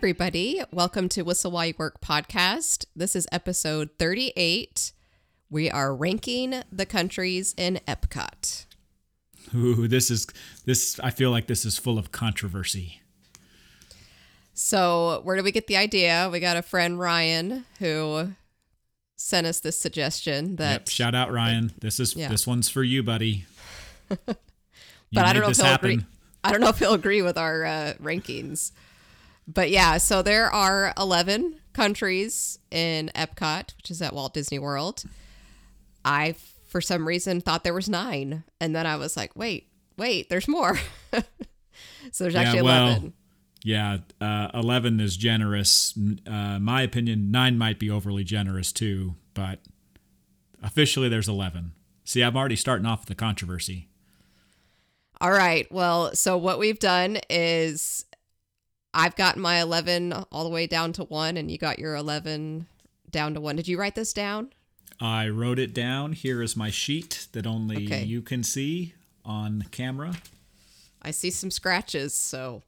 everybody. Welcome to Whistle While You Work podcast. This is episode 38. We are ranking the countries in Epcot. Ooh, this is this. I feel like this is full of controversy. So, where did we get the idea? We got a friend Ryan who sent us this suggestion that Yep, shout out Ryan. This is Yeah. this one's for you, buddy. You but I don't know if he'll agree. I don't know if he'll agree with our uh, rankings. But yeah, so there are 11 countries in Epcot, which is at Walt Disney World. I, for some reason, thought there was nine. And then I was like, wait, wait, there's more. so there's actually well, 11. Yeah, uh, eleven is generous. Uh, my opinion, nine might be overly generous too, but officially there's eleven. See, I'm already starting off with the controversy. All right. Well, so what we've done is I've got my 11 all the way down to one, and you got your 11 down to one. Did you write this down? I wrote it down. Here is my sheet that only Okay. you can see on camera. I see some scratches, so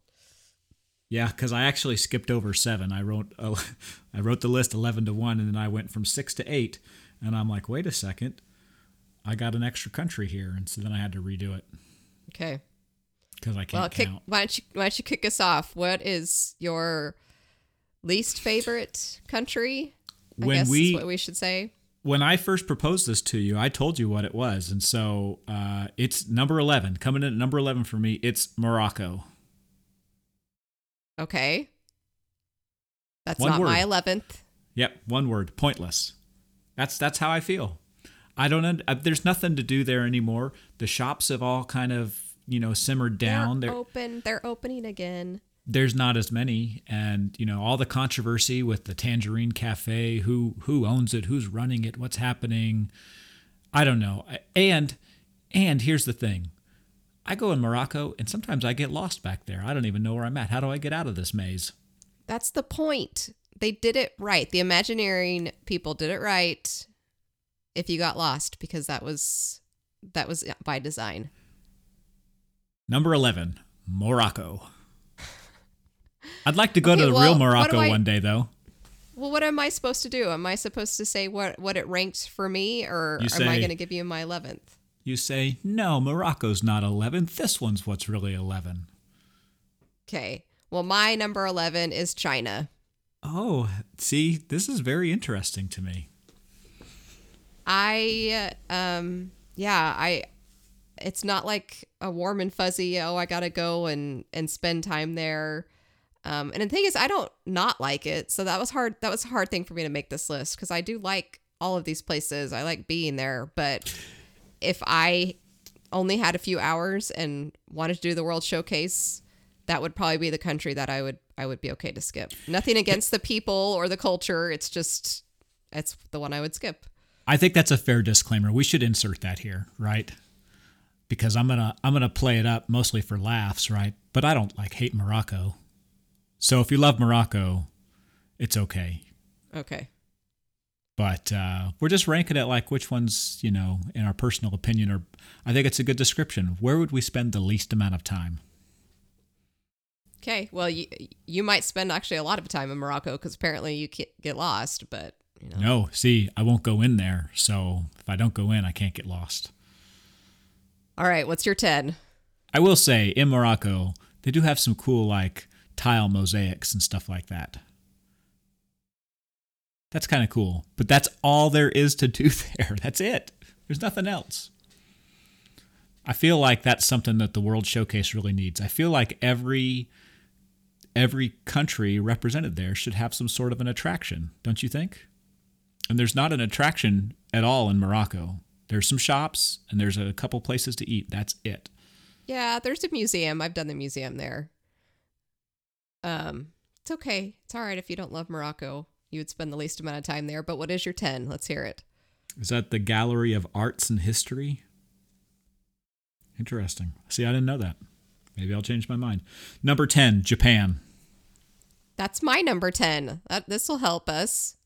Yeah, because I actually skipped over seven. I wrote uh, I wrote the list eleven to one, and then I went from six to eight, and I'm like, wait a second, I got an extra country here, and so then I had to redo it okay. Because I can't Well, kick, why don't you why don't you kick us off? What is your least favorite country? I When guess we- is what we should say. When I first proposed this to you, I told you what it was, and so uh, it's number eleven. Coming in at number eleven for me, it's Morocco. Okay. That's One not word. my eleventh. Yep, one word, pointless. That's that's how I feel. I don't. Uh, there's nothing to do there anymore. The shops have all kind of you know simmered down. They're They're- open. They're opening again. there's not as many and you know all the controversy with the Tangierine cafe who who owns it who's running it what's happening i don't know and and here's the thing i go in morocco and sometimes i get lost back there i don't even know where i'm at how do i get out of this maze That's the point. They did it right. The Imagineering people did it right. If you got lost, because that was that was by design. Number 11 morocco i'd like to go Okay, to the well, real morocco I- one day though Well, what am I supposed to do? Am I supposed to say what what it ranked for me, or You am I going to give you my eleventh? you say no morocco's not 11 this one's what's really 11 Okay. Well, my number eleven is China. oh see this is very interesting to me I um yeah, I it's not like a warm and fuzzy, oh, I got to go and and spend time there. Um and the thing is I don't not like it. So that was hard that was a hard thing for me to make this list cuz I do like all of these places. I like being there, but if I only had a few hours and wanted to do the World Showcase, that would probably be the country that I would I would be okay to skip. Nothing against the people or the culture, it's just it's the one I would skip. I think that's a fair disclaimer. We should insert that here, right? Because I'm gonna I'm gonna play it up mostly for laughs, right? But I don't like hate Morocco. So if you love Morocco, it's okay. Okay. But uh, we're just ranking it like which ones, you know, in our personal opinion, or I think it's a good description. Where would we spend the least amount of time? Okay. Well, you you might spend actually a lot of time in Morocco because apparently you get lost. But you know, No, see, I won't go in there. So if I don't go in, I can't get lost. All right. What's your ten? I will say in Morocco, they do have some cool like tile mosaics and stuff like that. That's kind of cool. But that's all there is to do there. That's it. There's nothing else. I feel like that's something that the World Showcase really needs. I feel like every every country represented there should have some sort of an attraction, don't you think? And there's not an attraction at all in Morocco. There's some shops and there's a couple places to eat. That's it. Yeah, there's a museum. I've done the museum there. Um, it's okay. It's all right if you don't love Morocco. You would spend the least amount of time there. But what is your ten? Let's hear it. Is that the Gallery of Arts and History? Interesting. See, I didn't know that. Maybe I'll change my mind. Number 10, Japan. That's my number 10. That this will help us.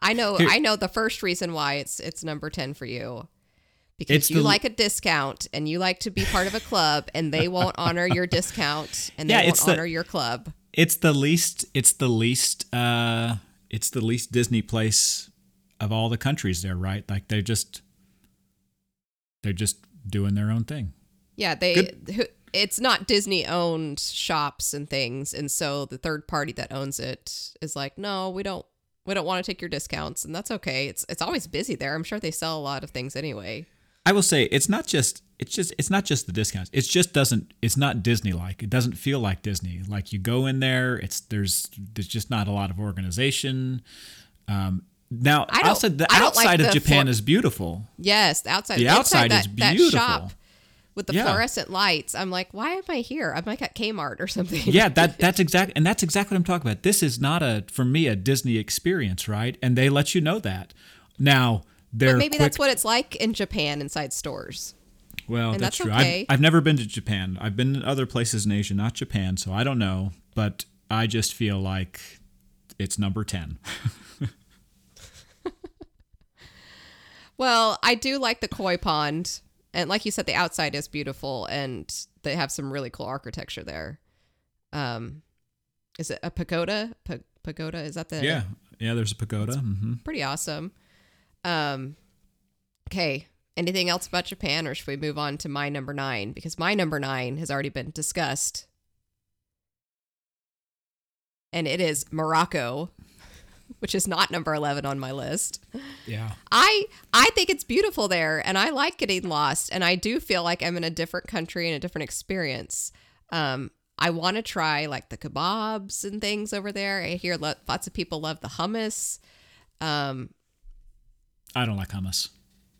I know Here- I know the first reason why it's it's number 10 for you. Because It's you the- like a discount and you like to be part of a club and they won't honor your discount and they Yeah, won't it's the- honor your club. it's the least it's the least uh it's the least Disney place of all the countries there, right? Like they're just they're just doing their own thing. Yeah, they who- it's not Disney owned shops and things, and so the third party that owns it is like, no, we don't we don't want to take your discounts, and that's okay. It's it's always busy there. I'm sure they sell a lot of things anyway. I will say it's not just it's just it's not just the discounts. It just doesn't it's not Disney like. It doesn't feel like Disney. Like you go in there, it's there's there's just not a lot of organization. Um, now, I outside the I don't like outside of the Japan for- is beautiful. Yes, the outside The outside that, is that beautiful. shop with the Yeah. fluorescent lights. I'm like, why am I here? I'm like at Kmart or something. yeah, that that's exact and that's exactly what I'm talking about. This is not a for me a Disney experience, right? And they let you know that. Now, they're but maybe quick, that's what it's like in Japan inside stores. Well, and that's, that's true. okay. I've, I've never been to Japan. I've been in other places in Asia, not Japan, so I don't know. But I just feel like it's number 10. Well, I do like the koi pond, and like you said, the outside is beautiful, and they have some really cool architecture there. Um, is it a pagoda? Pa- pagoda is that the Yeah. Yeah, there's a pagoda. hmm Pretty awesome. Um, okay. Anything else about Japan, or should we move on to my number nine? Because my number nine has already been discussed, and it is Morocco, which is not number eleven on my list. Yeah. I I think it's beautiful there, and I like getting lost, and I do feel like I'm in a different country and a different experience. Um, I want to try like the kebabs and things over there. I hear lo- lots of people love the hummus. Um, I don't like hummus.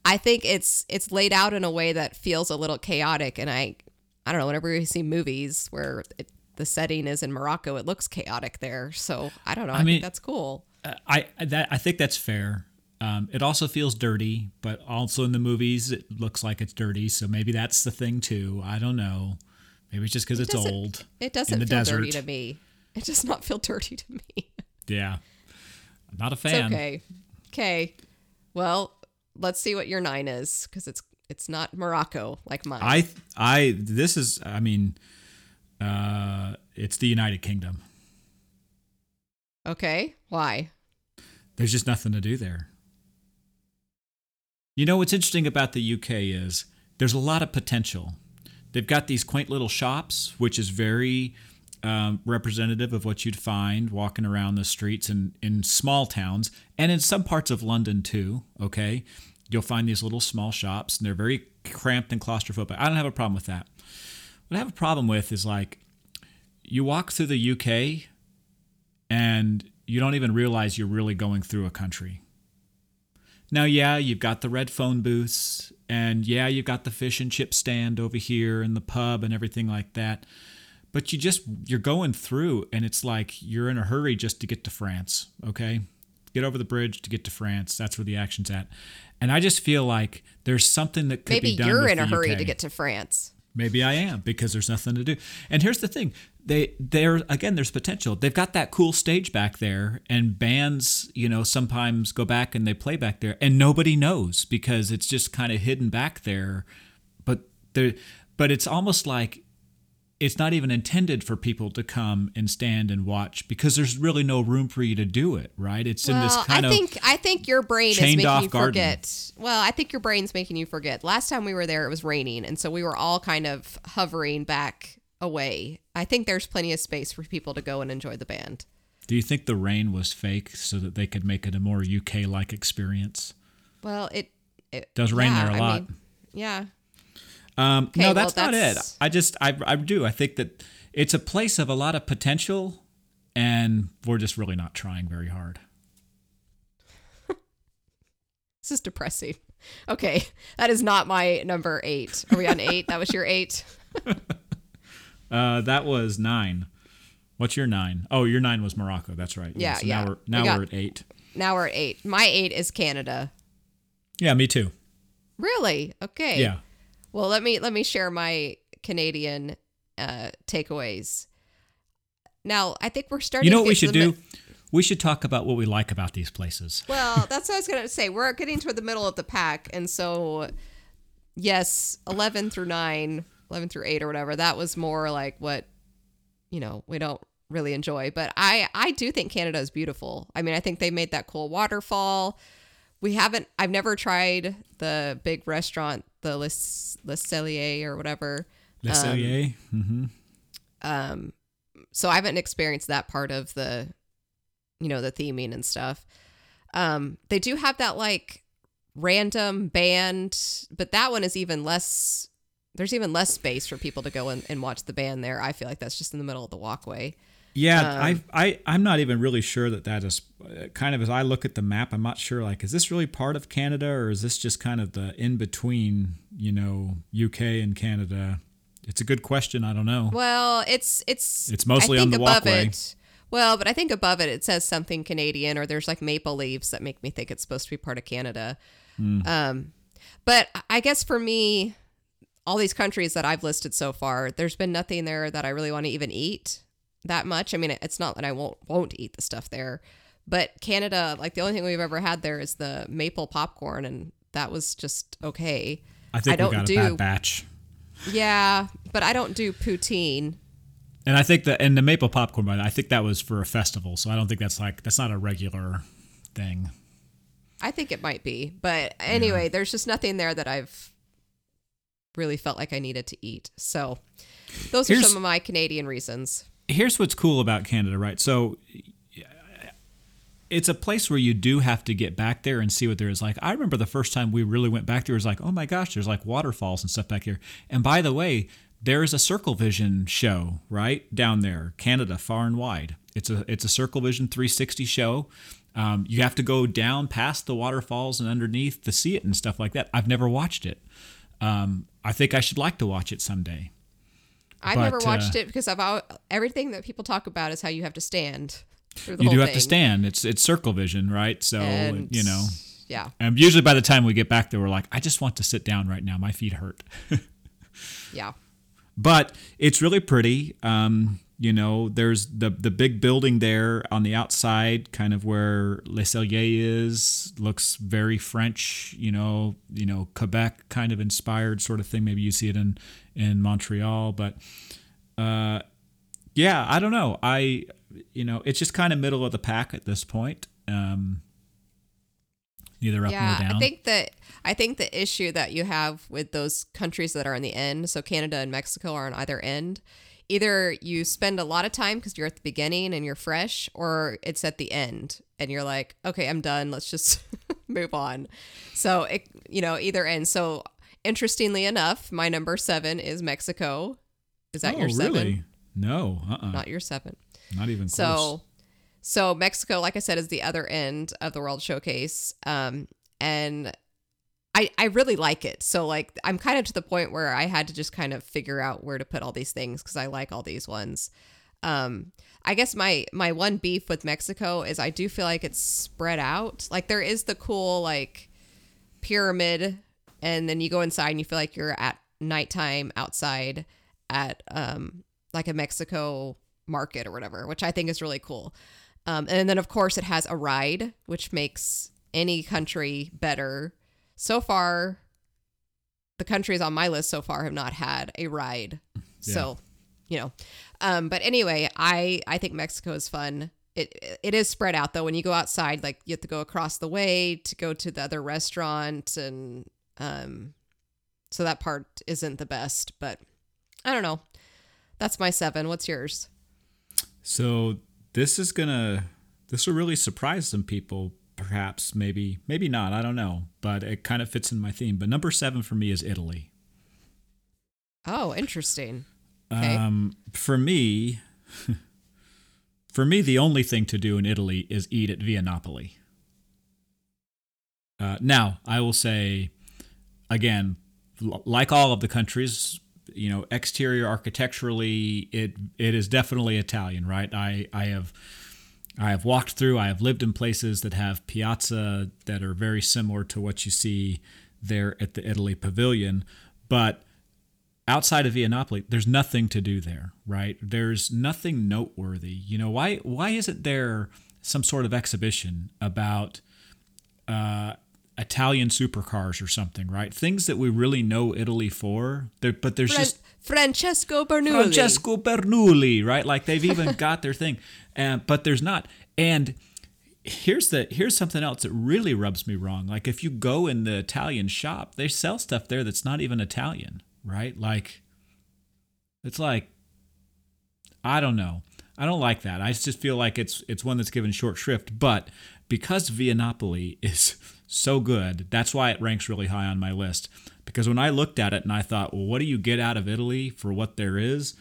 I think it's it's laid out in a way that feels a little chaotic, and I I don't know. Whenever we see movies where it, the setting is in Morocco, it looks chaotic there. So I don't know. I, mean- think that's cool. I that I think that's fair. Um, it also feels dirty, but also in the movies it looks like it's dirty. So maybe that's the thing too. I don't know. Maybe it's just because it's old. It doesn't feel desert. dirty to me. It does not feel dirty to me. Yeah. I'm not a It's fan. okay. Okay. Well, let's see what your nine is because it's it's not Morocco like mine. I I this is I mean uh it's the United Kingdom. okay. Why? There's just nothing to do there. You know what's interesting about the UK is there's a lot of potential. They've got these quaint little shops, which is very um, representative of what you'd find walking around the streets in, in small towns and in some parts of London too. Okay. You'll find these little small shops and they're very cramped and claustrophobic. I don't have a problem with that. What I have a problem with is like you walk through the UK and you don't even realize you're really going through a country. Now, yeah, you've got the red phone booths, and yeah, you've got the fish and chip stand over here and the pub and everything like that. But you just, you're going through, and it's like you're in a hurry just to get to France, okay? Get over the bridge to get to France. That's where the action's at. And I just feel like there's something that could Maybe be done. you're with in a hurry UK. to get to France. Maybe I am because there's nothing to do. And here's the thing: they there again, there's potential. They've got that cool stage back there, and bands, you know, sometimes go back and they play back there, and nobody knows because it's just kind of hidden back there. But there, but it's almost like it's not even intended for people to come and stand and watch because there's really no room for you to do it. Right? It's in this Well, kind I of think I think your brain is making you garden. forget. Well, I think your brain's making you forget. Last time we were there, it was raining, and so we were all kind of hovering back away. I think there's plenty of space for people to go and enjoy the band. Do you think the rain was fake so that they could make it a more UK like experience? Well, it, it Does rain yeah, there a lot. mean, yeah. Um, Okay, no, well, that's, not it. I just, I, I do. I think that it's a place of a lot of potential, and we're just really not trying very hard. This is depressing. Okay, that is not my number eight. Are we on eight? that was your eight. Uh, that was nine. What's your nine? Oh, your nine was Morocco. That's right. Yeah, so yeah. Now we're We now got- we're at eight. Now we're at eight. My eight is Canada. Yeah, me too. Really? Okay. Yeah. Well, let me let me share my Canadian uh, takeaways. Now, I think we're starting. You know to what we should do? mi- We should talk about what we like about these places. well, that's what I was gonna say. We're getting toward the middle of the pack, and so yes, eleven through nine, 11 through eight, or whatever. That was more like what you know. We don't really enjoy. But I I do think Canada is beautiful. I mean, I think they made that cool waterfall. We haven't. I've never tried the big restaurant, the Le, Le Cellier or whatever. Le Cellier. mm-hmm. Um, so I haven't experienced that part of the, you know, the theming and stuff. Um, they do have that like random band, but that one is even less. There's even less space for people to go and, and watch the band there. I feel like that's just in the middle of the walkway. Yeah, I, I, I'm not even really sure that that is kind of as I look at the map. I'm not sure like is this really part of Canada or is this just kind of the in between, you know, UK and Canada? It's a good question. I don't know. Well, it's it's It's mostly I on the above walkway. It, well, but I think above it it says something Canadian, or there's like maple leaves that make me think it's supposed to be part of Canada. Hmm. Um, but I guess for me, all these countries that I've listed so far, there's been nothing there that I really want to even eat that much. I mean, it's not that I won't won't eat the stuff there, but Canada, like the only thing we've ever had there is the maple popcorn, and that was just okay. I think I don't we got a do- bad batch. Yeah, but I don't do poutine. And I think that and the maple popcorn, I think that was for a festival, so I don't think that's like that's not a regular thing. I think it might be. But anyway, there's just nothing there that I've really felt like I needed to eat. So those are some of my Canadian reasons. Here's what's cool about Canada, right? So it's a place where you do have to get back there and see what there is like. I remember the first time we really went back there it was like, oh my gosh, there's like waterfalls and stuff back here. And by the way, there is a Circle Vision show right down there, Canada, far and wide. It's a it's a Circle Vision 360 show. Um, you have to go down past the waterfalls and underneath to see it and stuff like that. I've never watched it. Um, I think I should like to watch it someday. I've But, never watched uh, it because I've everything that people talk about is how you have to stand the You do have thing. to stand. It's it's Circle Vision, right? So And, you know. Yeah. And usually by the time we get back there, we're like, I just want to sit down right now. My feet hurt. Yeah. but it's really pretty. Um, you know, there's the the big building there on the outside, kind of where Le Cellier is, looks very French. You know, you know Quebec kind of inspired sort of thing. Maybe you see it in in Montreal, but uh, yeah, I don't know. I you know, it's just kind of middle of the pack at this point. Um, neither up yeah, nor down. I think that I think the issue that you have with those countries that are on the end, so Canada and Mexico are on either end. Either you spend a lot of time because you're at the beginning and you're fresh, or it's at the end and you're like, okay, I'm done. Let's just move on. So it, you know, either end. So interestingly enough, my number seven is Mexico. Is that oh, your seven? really? No, uh-uh. Not your seven. Not even close. So, so Mexico, like I said, is the other end of the World Showcase, um, and I I really like it. So like I'm kind of to the point where I had to just kind of figure out where to put all these things because I like all these ones. Um, I guess my my one beef with Mexico is I do feel like it's spread out. Like there is the cool like pyramid, and then you go inside and you feel like you're at nighttime outside at um like a Mexico market or whatever, which I think is really cool. Um, and then of course it has a ride, which makes any country better. So far, the countries on my list so far have not had a ride. So, you know. Um, but anyway, I I think Mexico is fun. It it is spread out though. When you go outside, like you have to go across the way to go to the other restaurant, and um, so that part isn't the best. But I don't know. That's my seven. What's yours? So this is gonna this will really surprise some people, perhaps, maybe, maybe not. I don't know, but it kind of fits in my theme. But number seven for me is Italy. Oh, interesting. Okay. Um, for me, for me, the only thing to do in Italy is eat at Via Napoli. Uh, now, I will say, again, like all of the countries, you know, exterior architecturally, it it is definitely Italian, right? I I have I have walked through, I have lived in places that have piazza that are very similar to what you see there at the Italy Pavilion, but outside of Via Napoli, there's nothing to do there, right? There's nothing noteworthy. You know, why why isn't there some sort of exhibition about uh, Italian supercars or something, right? Things that we really know Italy for, there, but there's just Francesco Bernoulli. Francesco Bernoulli, right? Like they've even got their thing, uh, but there's not. And here's the here's something else that really rubs me wrong. Like if you go in the Italian shop, they sell stuff there that's not even Italian, right? Like it's like I don't know. I don't like that. I just feel like it's it's one that's given short shrift. But because Via Napoli is so good, that's why it ranks really high on my list. Because when I looked at it and I thought, well, what do you get out of Italy for what there is?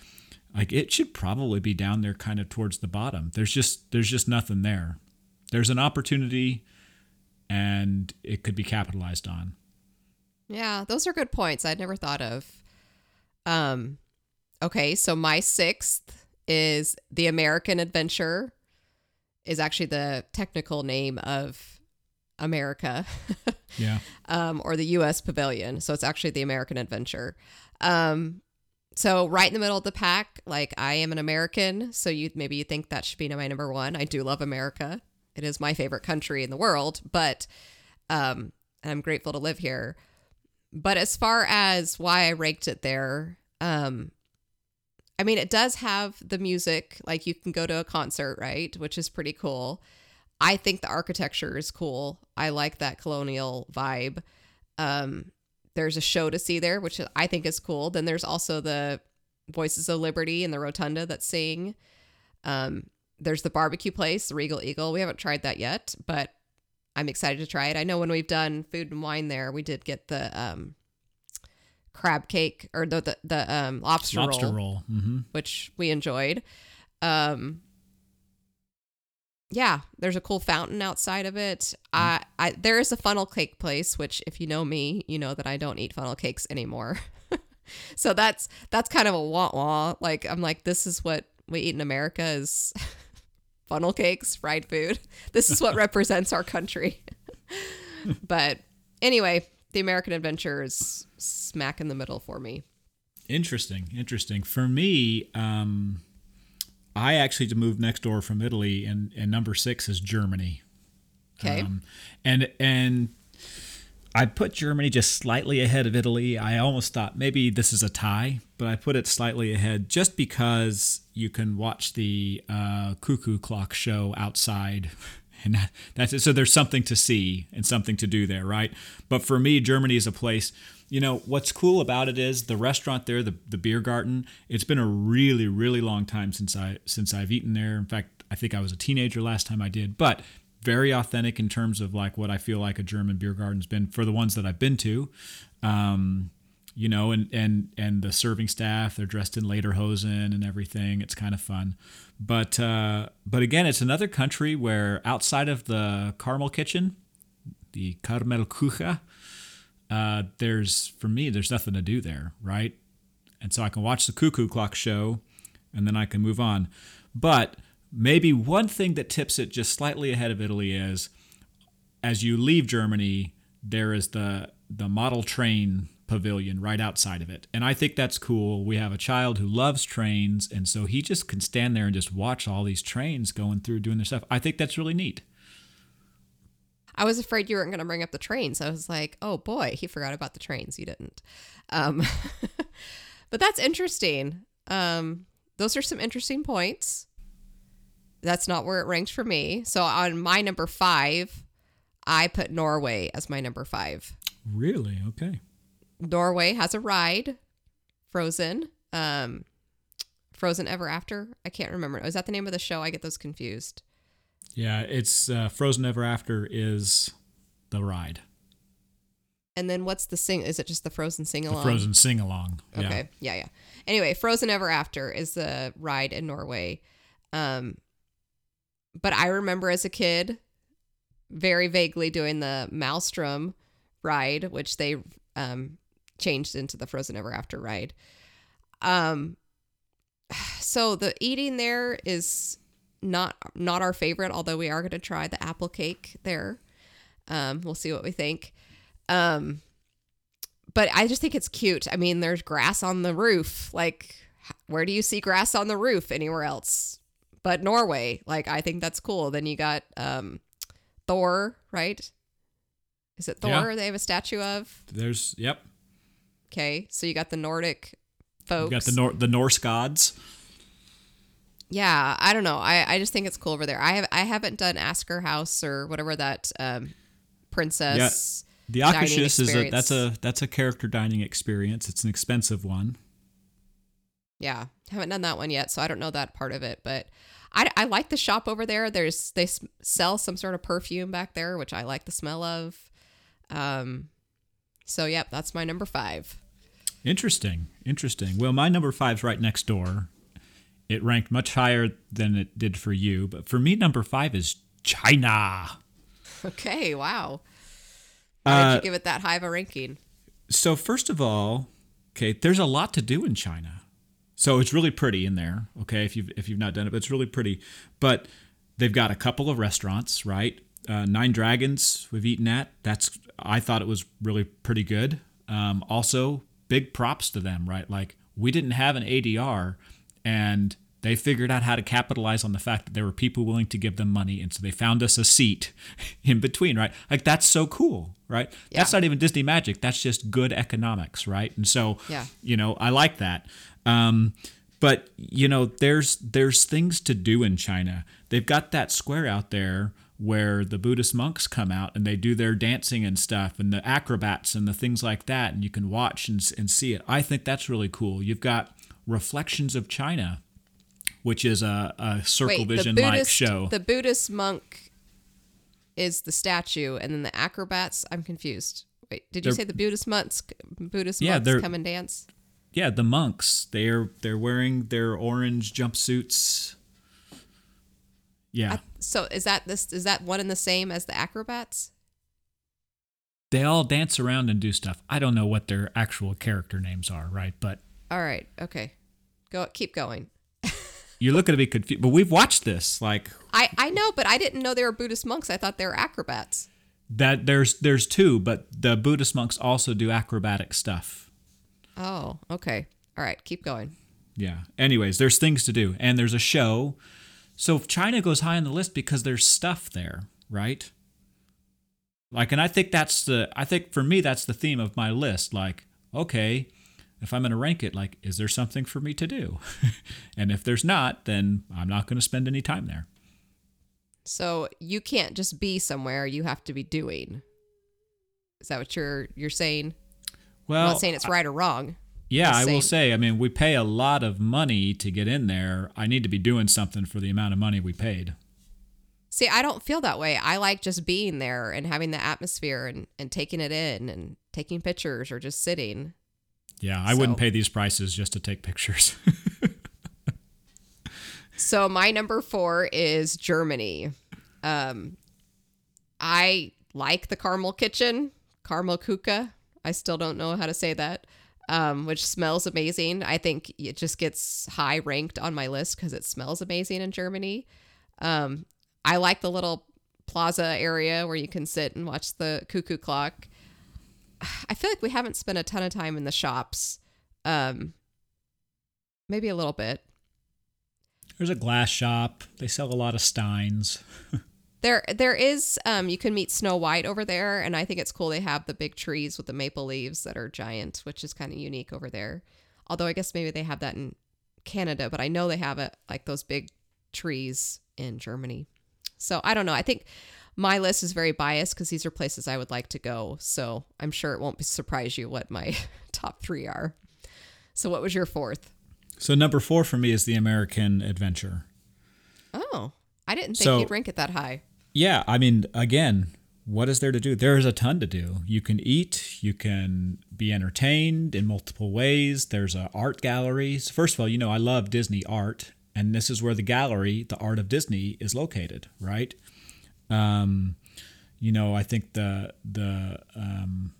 Like it should probably be down there kind of towards the bottom. There's just there's just nothing there. There's an opportunity and it could be capitalized on. Yeah, those are good points I'd never thought of. Um okay, so my sixth is the American Adventure is actually the technical name of America. Yeah. um, or the U.S. Pavilion. So it's actually the American Adventure. Um, so right in the middle of the pack, like I am an American, so you maybe you think that should be my number one. I do love America. It is my favorite country in the world, but um, I'm grateful to live here. But as far as why I ranked it there, um, I mean, it does have the music, like you can go to a concert, right? Which is pretty cool. I think the architecture is cool. I like that colonial vibe. Um, there's a show to see there, which I think is cool. Then there's also the Voices of Liberty and the Rotunda that sing. Um, there's the barbecue place, the Regal Eagle. We haven't tried that yet, but I'm excited to try it. I know when we've done food and wine there, we did get the um, crab cake or the the, the um, lobster, Lobster roll, roll. hmm which we enjoyed. Um, yeah, there's a cool fountain outside of it. I, I there is a funnel cake place, which if you know me, you know that I don't eat funnel cakes anymore. so that's that's kind of a wah wah. Like I'm like, this is what we eat in America is funnel cakes, fried food. This is what represents our country. but anyway, the American Adventure is smack in the middle for me. Interesting, interesting. For me, um, I actually to move next door from Italy, and, and number six is Germany. Okay. Um, and and I put Germany just slightly ahead of Italy. I almost thought maybe this is a tie, but I put it slightly ahead just because you can watch the uh, cuckoo clock show outside. And that, that's it. So there's something to see and something to do there, right? But for me, Germany is a place. You know what's cool about it is the restaurant there, the the beer garden. It's been a really really long time since I since I've eaten there. In fact, I think I was a teenager last time I did. But very authentic in terms of like what I feel like a German beer garden's been for the ones that I've been to. Um, you know, and and and the serving staff, they're dressed in lederhosen and everything. It's kind of fun. But uh, but again, it's another country where outside of the Carmel kitchen, the Karamell Küche, uh, there's for me there's nothing to do there, right? And so I can watch the cuckoo clock show, and then I can move on. But maybe one thing that tips it just slightly ahead of Italy is, as you leave Germany, there is the the model train pavilion right outside of it. And I think that's cool. We have a child who loves trains, and so he just can stand there and just watch all these trains going through doing their stuff. I think that's really neat. I was afraid you weren't going to bring up the trains. I was like, oh boy, he forgot about the trains. You didn't. Um, but that's interesting. Um, those are some interesting points. That's not where it ranks for me. So on my number five, I put Norway as my number five. Really? Okay. Norway has a ride, Frozen. Um, Frozen Ever After. I can't remember. Was that the name of the show? I get those confused. Yeah, it's uh, Frozen Ever After is the ride. And then what's the sing? Is it just the Frozen sing along? Frozen sing along. Yeah. Okay. Yeah, yeah. Anyway, Frozen Ever After is the ride in Norway. Um but I remember as a kid very vaguely doing the Maelstrom ride, which they um changed into the Frozen Ever After ride. Um so the eating there is not not our favorite, although we are going to try the apple cake there. Um we'll see what we think. Um but I just think it's cute. I mean, there's grass on the roof. Like, where do you see grass on the roof anywhere else? But Norway, like, I think that's cool. Then you got um, Thor, right? Is it Thor? Yeah. They have a statue of. There's yep. Okay, so you got the Nordic folks. You got the Nor- the Norse gods. yeah, I don't know. I, I just think it's cool over there. I have I haven't done Asker House or whatever that um, princess. The dining Akershus is a that's a that's a character dining experience. It's an expensive one. Yeah, haven't done that one yet, so I don't know that part of it. But I, I like the shop over there. There's they sell some sort of perfume back there, which I like the smell of. Um, so yep, that's my number five. Interesting, interesting. Well, my number five's right next door. It ranked much higher than it did for you, but for me, number five is China. Okay, wow. Why did Uh, you give it that high of a ranking? So first of all, okay, there's a lot to do in China. So it's really pretty in there. Okay, if you've if you've not done it, but it's really pretty. But they've got a couple of restaurants, right? Uh, Nine Dragons we've eaten at. That's I thought it was really pretty good. Um, also, big props to them, right? Like we didn't have an ADR, and they figured out how to capitalize on the fact that there were people willing to give them money, and so they found us a seat in between, right? Like that's so cool, right? That's not even Disney magic. That's just good economics, right? And so, Yeah. you know, I like that. Um, but you know, there's there's things to do in China. They've got that square out there where the Buddhist monks come out and they do their dancing and stuff, and the acrobats and the things like that, and you can watch and, and see it. I think that's really cool. You've got Reflections of China, which is a, a Circle Wait, Vision like show. the Buddhist monk is the statue, and then the acrobats. I'm confused. Wait, did you They're- say the Buddhist monks? Buddhist Yeah, monks come and dance? yeah, the monks. They're they're wearing their orange jumpsuits. Yeah. So is that this? Is that one and the same as the acrobats? they all dance around and do stuff. I don't know what their actual character names are, right? But All right. Okay. Go. Keep going. you're looking to be confused. But we've watched this, like I I know, but I didn't know they were Buddhist monks. I thought they were acrobats. that. There's there's two, but the Buddhist monks also do acrobatic stuff. Oh. Okay. All right. Keep going. Yeah. Anyways, there's things to do, and there's a show. So China goes high on the list because there's stuff there, right? Like, and I think that's the. I think for me that's the theme of my list. Like, okay, if I'm going to rank it, like, is there something for me to do? and if there's not, then I'm not going to spend any time there. So you can't just be somewhere. You have to be doing. Is that what you're you're saying? Well, I'm not saying it's right or wrong. Yeah, I will say, I mean, we pay a lot of money to get in there. I need to be doing something for the amount of money we paid. See, I don't feel that way. I like just being there and having the atmosphere and, and taking it in and taking pictures or just sitting. Yeah, I wouldn't pay these prices just to take pictures. So my number four is Germany. Um, I like the caramel kitchen, caramel kuka. I still don't know how to say that, um, which smells amazing. I think it just gets high ranked on my list because it smells amazing in Germany. Um, I like the little plaza area where you can sit and watch the cuckoo clock. I feel like we haven't spent a ton of time in the shops. Um, maybe a little bit. There's a glass shop. They sell a lot of steins. There, there is. Um, you can meet Snow White over there, and I think it's cool. They have the big trees with the maple leaves that are giant, which is kind of unique over there. Although I guess maybe they have that in Canada, but I know they have it like those big trees in Germany. So I don't know. I think my list is very biased because these are places I would like to go. So I'm sure it won't surprise you what my top three are. So what was your fourth? So number four for me is the American Adventure. Oh, I didn't think So- you'd rank it that high. Yeah, I mean, again, what is there to do? There is a ton to do. You can eat, you can be entertained in multiple ways. There's a art gallery. So First of all, you know, I love Disney art, and this is where the gallery, the Art of Disney, is located, right? Um, you know, I think the the um,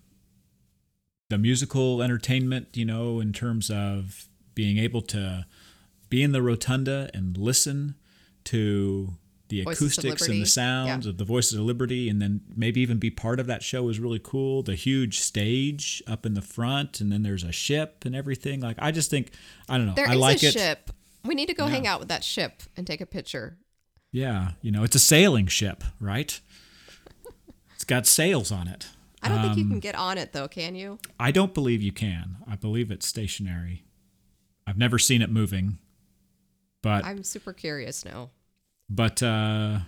the musical entertainment, you know, in terms of being able to be in the rotunda and listen to the Voices acoustics and the sounds Yeah. of the voices of liberty and then maybe even be part of that show is really cool the huge stage up in the front and then there's a ship and everything like i just think i don't know There i is like a it ship. We need to go Yeah. hang out with that ship and take a picture. yeah you know it's a sailing ship right it's got sails on it I don't think you Um, can get on it though, can you? i don't believe you can i believe it's stationary I've never seen it moving, but I'm super curious now. But uh,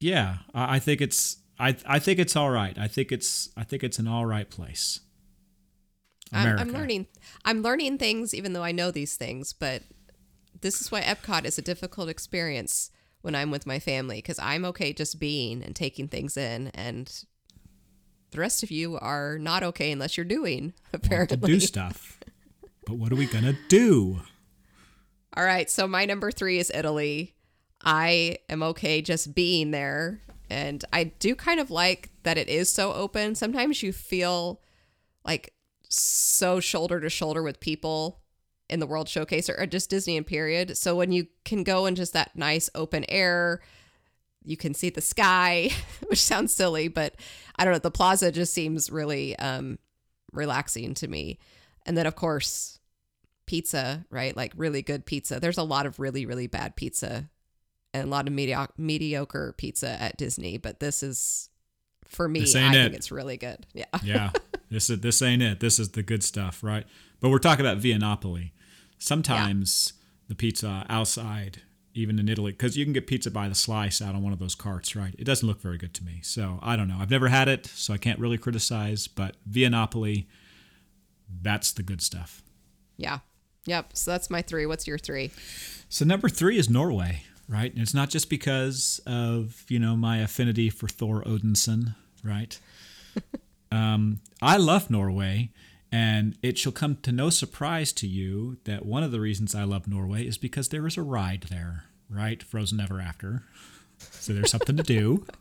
yeah, I, I think it's I I think it's all right. I think it's I think it's an all right place. I'm, America. I'm learning. I'm learning things, even though I know these things. But this is why Epcot is a difficult experience when I'm with my family because I'm okay just being and taking things in, and the rest of you are not okay unless you're doing. to Apparently, do stuff. But what are we gonna do? All right, so my number three is Italy. I am okay just being there. And I do kind of like that it is so open. Sometimes you feel like so shoulder to shoulder with people in the World Showcase or just Disney and period. So when you can go in just that nice open air, you can see the sky, which sounds silly, but I don't know. The plaza just seems really um, relaxing to me. And then, of course, pizza, right? Like really good pizza. There's a lot of really, really bad pizza and a lot of medio- mediocre pizza at Disney, but this is, for me, I ain't think it's really good. Yeah. Yeah, this is this ain't it. This is the good stuff, right? But we're talking about Via Napoli. Sometimes the pizza outside, even in Italy, because you can get pizza by the slice out on one of those carts, right? It doesn't look very good to me. So I don't know. I've never had it, so I can't really criticize. But Via Napoli, that's the good stuff. Yeah. Yep. So that's my three. What's your three? So number three is Norway, right? And it's not just because of you know my affinity for Thor Odinson, right? um, I love Norway, and it shall come to no surprise to you that one of the reasons I love Norway is because there is a ride there, right? Frozen Ever After. So there's something to do.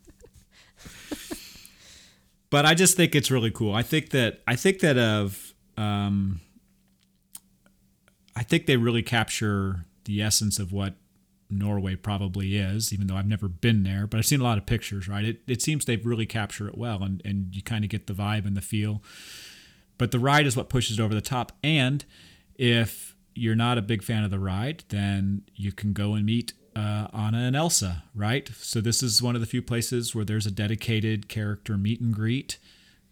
But I just think it's really cool. I think that I think that of um, I think they really capture the essence of what Norway probably is, even though I've never been there, but I've seen a lot of pictures, right? It, it seems they've really capture it well and, and you kind of get the vibe and the feel. But the ride is what pushes it over the top. And if you're not a big fan of the ride, then you can go and meet uh, Anna and Elsa, right? So this is one of the few places where there's a dedicated character meet and greet.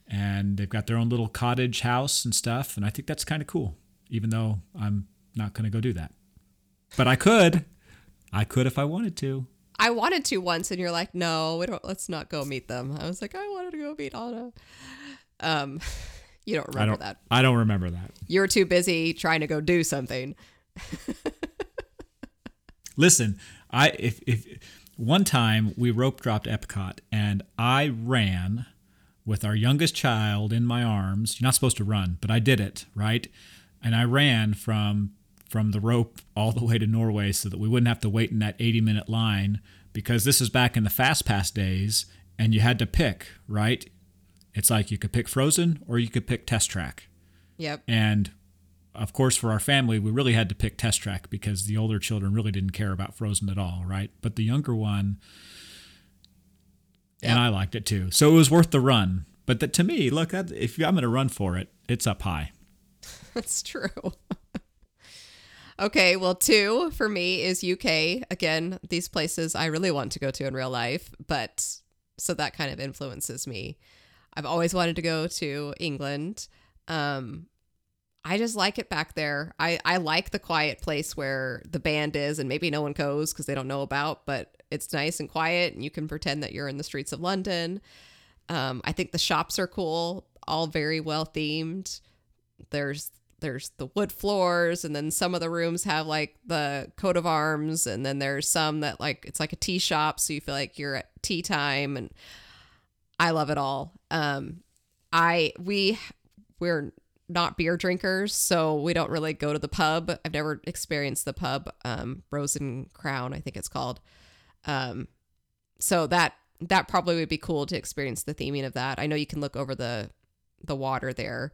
And they've got their own little cottage house and stuff. And I think that's kind of cool, even though I'm not going to go do that. But I could. I could if I wanted to. I wanted to once, and you're like, no, we don't. Let's not go meet them. I was like, I wanted to go meet Anna. Um, you don't I remember don't. that. I don't remember that. You were too busy trying to go do something. Listen, I if if one time we rope dropped Epcot and I ran with our youngest child in my arms. You're not supposed to run, but I did it, right? And I ran from from the rope all the way to Norway so that we wouldn't have to wait in that 80 minute line because this is back in the fast pass days and you had to pick, right? It's like you could pick Frozen or you could pick Test Track. Yep. And of course, for our family, we really had to pick Test Track because the older children really didn't care about Frozen at all, right? But the younger one, and I liked it too. So it was worth the run. But that, to me, look, that, if I'm going to run for it, it's up high. That's true. Okay, well, two for me is UK. Again, these places I really want to go to in real life, but so that kind of influences me. I've always wanted to go to England. Um, I just like it back there. I, I like the quiet place where the band is, and maybe no one goes because they don't know about, but it's nice and quiet, and you can pretend that you're in the streets of London. Um, I think the shops are cool, all very well themed. There's there's the wood floors, and then some of the rooms have like the coat of arms, and then there's some that like it's like a tea shop, so you feel like you're at tea time, and I love it all. Um, I we we're not beer drinkers, so we don't really go to the pub. I've never experienced the pub, um, Rose and Crown, I think it's called. Um, so that that probably would be cool to experience the theming of that. I know you can look over the the water there.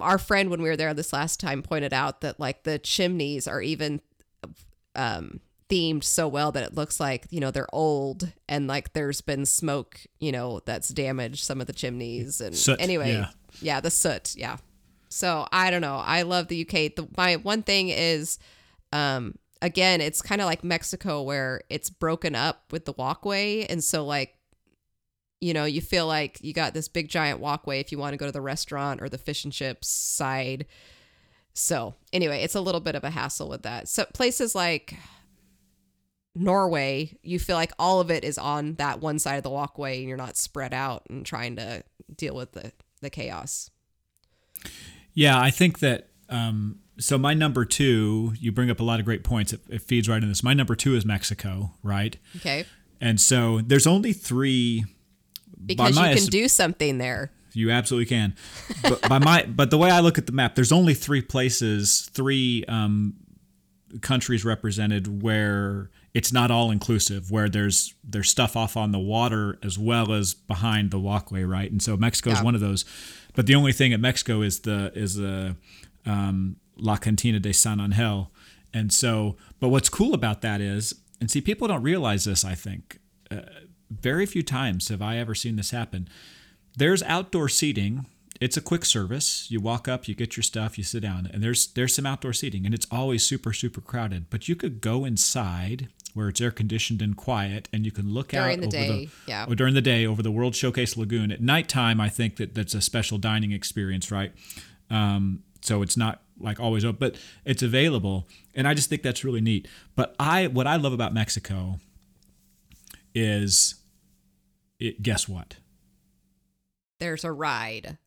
Our friend, when we were there this last time, pointed out that like the chimneys are even um, themed so well that it looks like you know they're old and like there's been smoke, you know, that's damaged some of the chimneys. And Soot, anyway, yeah. yeah, the soot, yeah. So I don't know. I love the UK. The, my one thing is, um, again, it's kind of like Mexico where it's broken up with the walkway, and so like, you know, you feel like you got this big giant walkway if you want to go to the restaurant or the fish and chips side, So anyway, it's a little bit of a hassle with that. So places like Norway, you feel like all of it is on that one side of the walkway and you're not spread out and trying to deal with the, the chaos. Yeah, I think that. Um, so my number two, you bring up a lot of great points. It, it feeds right in this. My number two is Mexico, right? Okay. And so there's only three. Because you can do something there. You absolutely can. But by my, but the way I look at the map, there's only three places, three um, countries represented where it's not all inclusive where there's there's stuff off on the water as well as behind the walkway right and so mexico is yeah. one of those but the only thing at mexico is the is the um, la cantina de san angel and so but what's cool about that is and see people don't realize this i think uh, very few times have i ever seen this happen there's outdoor seating it's a quick service. You walk up, you get your stuff, you sit down, and there's there's some outdoor seating, and it's always super super crowded. But you could go inside where it's air conditioned and quiet, and you can look during out the over day, the yeah, or during the day over the World Showcase Lagoon. At nighttime, I think that that's a special dining experience, right? Um, so it's not like always open, but it's available, and I just think that's really neat. But I what I love about Mexico is, it, guess what? There's a ride.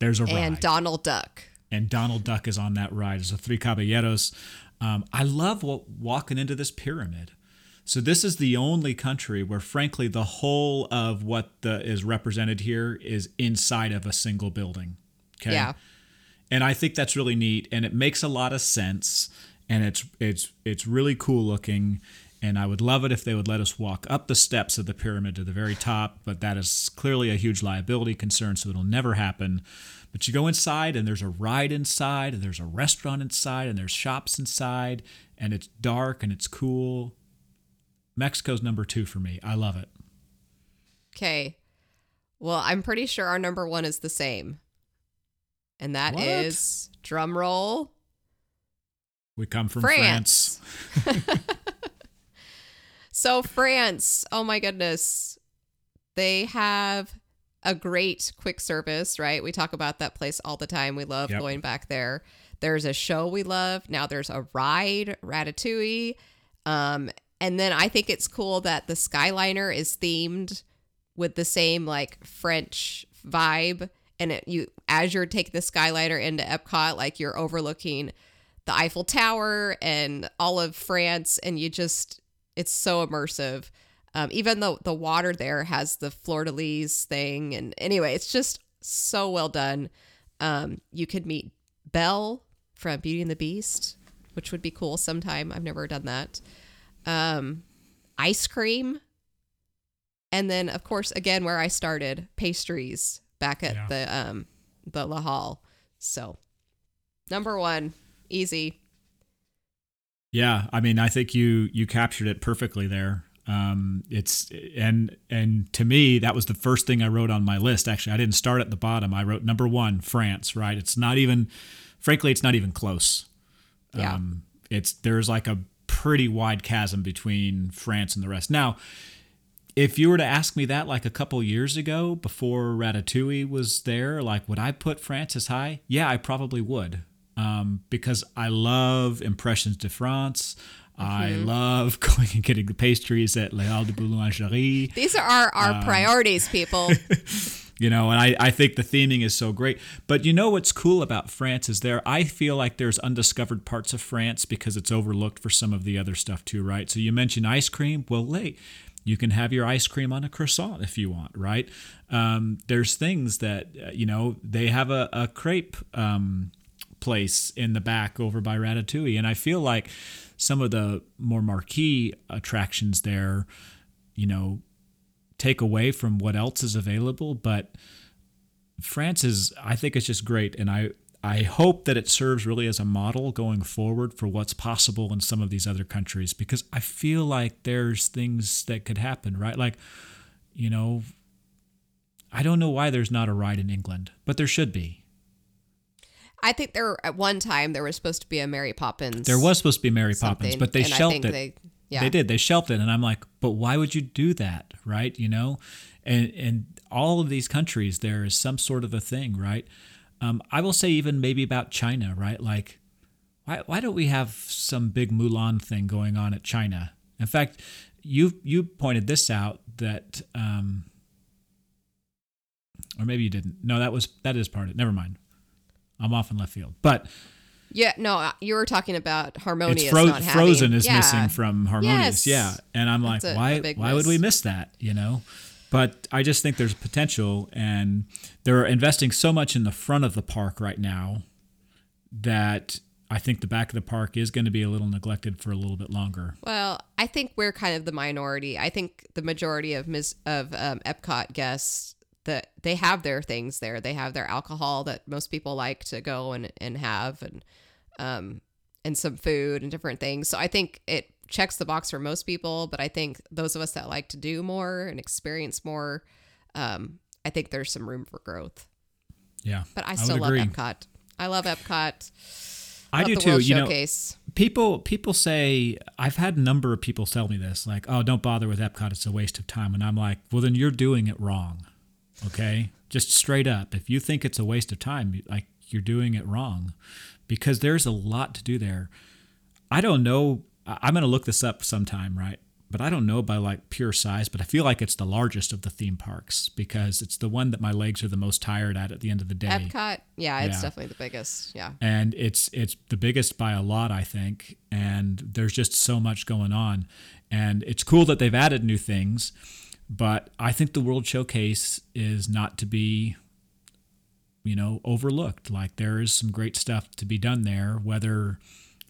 There's a ride. And Donald Duck. And Donald Duck is on that ride. A Three Caballeros. Um, I love what, walking into this pyramid. So this is the only country where, frankly, the whole of what the, is represented here is inside of a single building. Okay. Yeah. And I think that's really neat, and it makes a lot of sense, and it's it's it's really cool looking. And I would love it if they would let us walk up the steps of the pyramid to the very top, but that is clearly a huge liability concern, so it'll never happen. But you go inside, and there's a ride inside, and there's a restaurant inside, and there's shops inside, and it's dark and it's cool. Mexico's number two for me. I love it. Okay. Well, I'm pretty sure our number one is the same. And that what? is drum roll. We come from France. France. so, France, oh my goodness. They have a great quick service, right? We talk about that place all the time. We love yep. going back there. There's a show we love. Now there's a ride, Ratatouille. Um, and then I think it's cool that the Skyliner is themed with the same like French vibe. And it, you, as you're taking the Skyliner into Epcot, like you're overlooking the Eiffel Tower and all of France, and you just, it's so immersive. Um, even though the water there has the fleur de lis thing, and anyway, it's just so well done. Um, you could meet Belle from Beauty and the Beast, which would be cool sometime. I've never done that. Um, ice cream, and then of course again where I started, pastries back at yeah. the um the La Halle. So number one, easy. Yeah, I mean, I think you you captured it perfectly there. Um, it's and and to me that was the first thing I wrote on my list. Actually, I didn't start at the bottom. I wrote number one, France. Right? It's not even, frankly, it's not even close. Yeah. Um, it's there's like a pretty wide chasm between France and the rest. Now, if you were to ask me that like a couple years ago, before Ratatouille was there, like would I put France as high? Yeah, I probably would. Um, because I love Impressions de France. Mm-hmm. I love going and getting the pastries at Les Halles de Boulangerie. These are our, our um, priorities, people. you know, and I, I think the theming is so great. But you know what's cool about France is there, I feel like there's undiscovered parts of France because it's overlooked for some of the other stuff too, right? So you mentioned ice cream. Well, wait, you can have your ice cream on a croissant if you want, right? Um, there's things that, uh, you know, they have a, a crepe um, place in the back over by Ratatouille. And I feel like some of the more marquee attractions there, you know, take away from what else is available. But France is, I think it's just great. And I, I hope that it serves really as a model going forward for what's possible in some of these other countries because I feel like there's things that could happen, right? Like, you know, I don't know why there's not a ride in England, but there should be. I think there at one time there was supposed to be a Mary Poppins. There was supposed to be Mary Poppins, but they shelved it. They, yeah. they did. They shelved it, and I'm like, but why would you do that, right? You know, and and all of these countries there is some sort of a thing, right? Um, I will say even maybe about China, right? Like Why why don't we have some big Mulan thing going on at China? In fact, you you pointed this out that um, or maybe you didn't. No, that was that is part of it. Never mind. I'm off in left field. But Yeah, no, you were talking about harmonious. it's fro- not having- Frozen is yeah. missing from Harmonious. Yes. Yeah, and I'm like, That's a- a why big why would we miss. miss that? You know. But I just think there's potential, and they're investing so much in the front of the park right now that I think the back of the park is going to be a little neglected for a little bit longer. Well, I think we're kind of the minority. I think the majority of Ms. of um, Epcot guests that they have their things there. They have their alcohol that most people like to go and, and have, and um, and some food and different things. So I think it checks the box for most people. But I think those of us that like to do more and experience more, um, I think there's some room for growth. Yeah, But I still love agree. Epcot. I love Epcot. I Love do too. You know, Showcase. people people say I've had a number of people tell me this, like, "Oh, don't bother with Epcot; it's a waste of time." And I'm like, "Well, then you're doing it wrong." Okay, just straight up. If you think it's a waste of time, like you're doing it wrong, because there's a lot to do there. I don't know. I'm gonna look this up sometime, right? But I don't know by like pure size, but I feel like it's the largest of the theme parks because it's the one that my legs are the most tired at at the end of the day Epcot, yeah, it's Yeah. definitely the biggest. Yeah. and it's it's the biggest by a lot i think and there's just so much going on and it's cool that they've added new things but i think the world showcase is not to be you know overlooked. Like there is some great stuff to be done there whether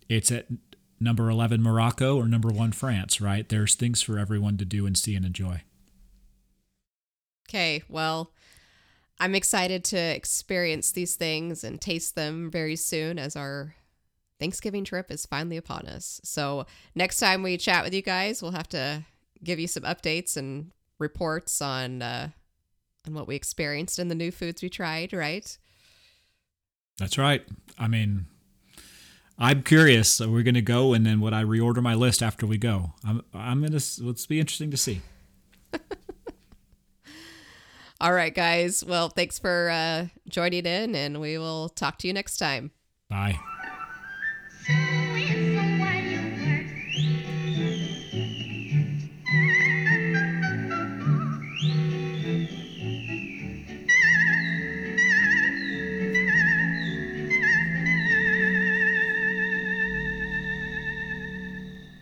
it's at number 11 morocco or number 1 france right? There's things for everyone to do and see and enjoy. Okay, well, I'm excited to experience these things and taste them very soon as our Thanksgiving trip is finally upon us. So, next time we chat with you guys, we'll have to give you some updates and reports on uh on what we experienced and the new foods we tried, right? That's right. I mean, I'm curious. So we're gonna go, and then would I reorder my list after we go? I'm I'm gonna. Let's be interesting to see. All right, guys. Well, thanks for uh joining in and we will talk to you next time. Bye.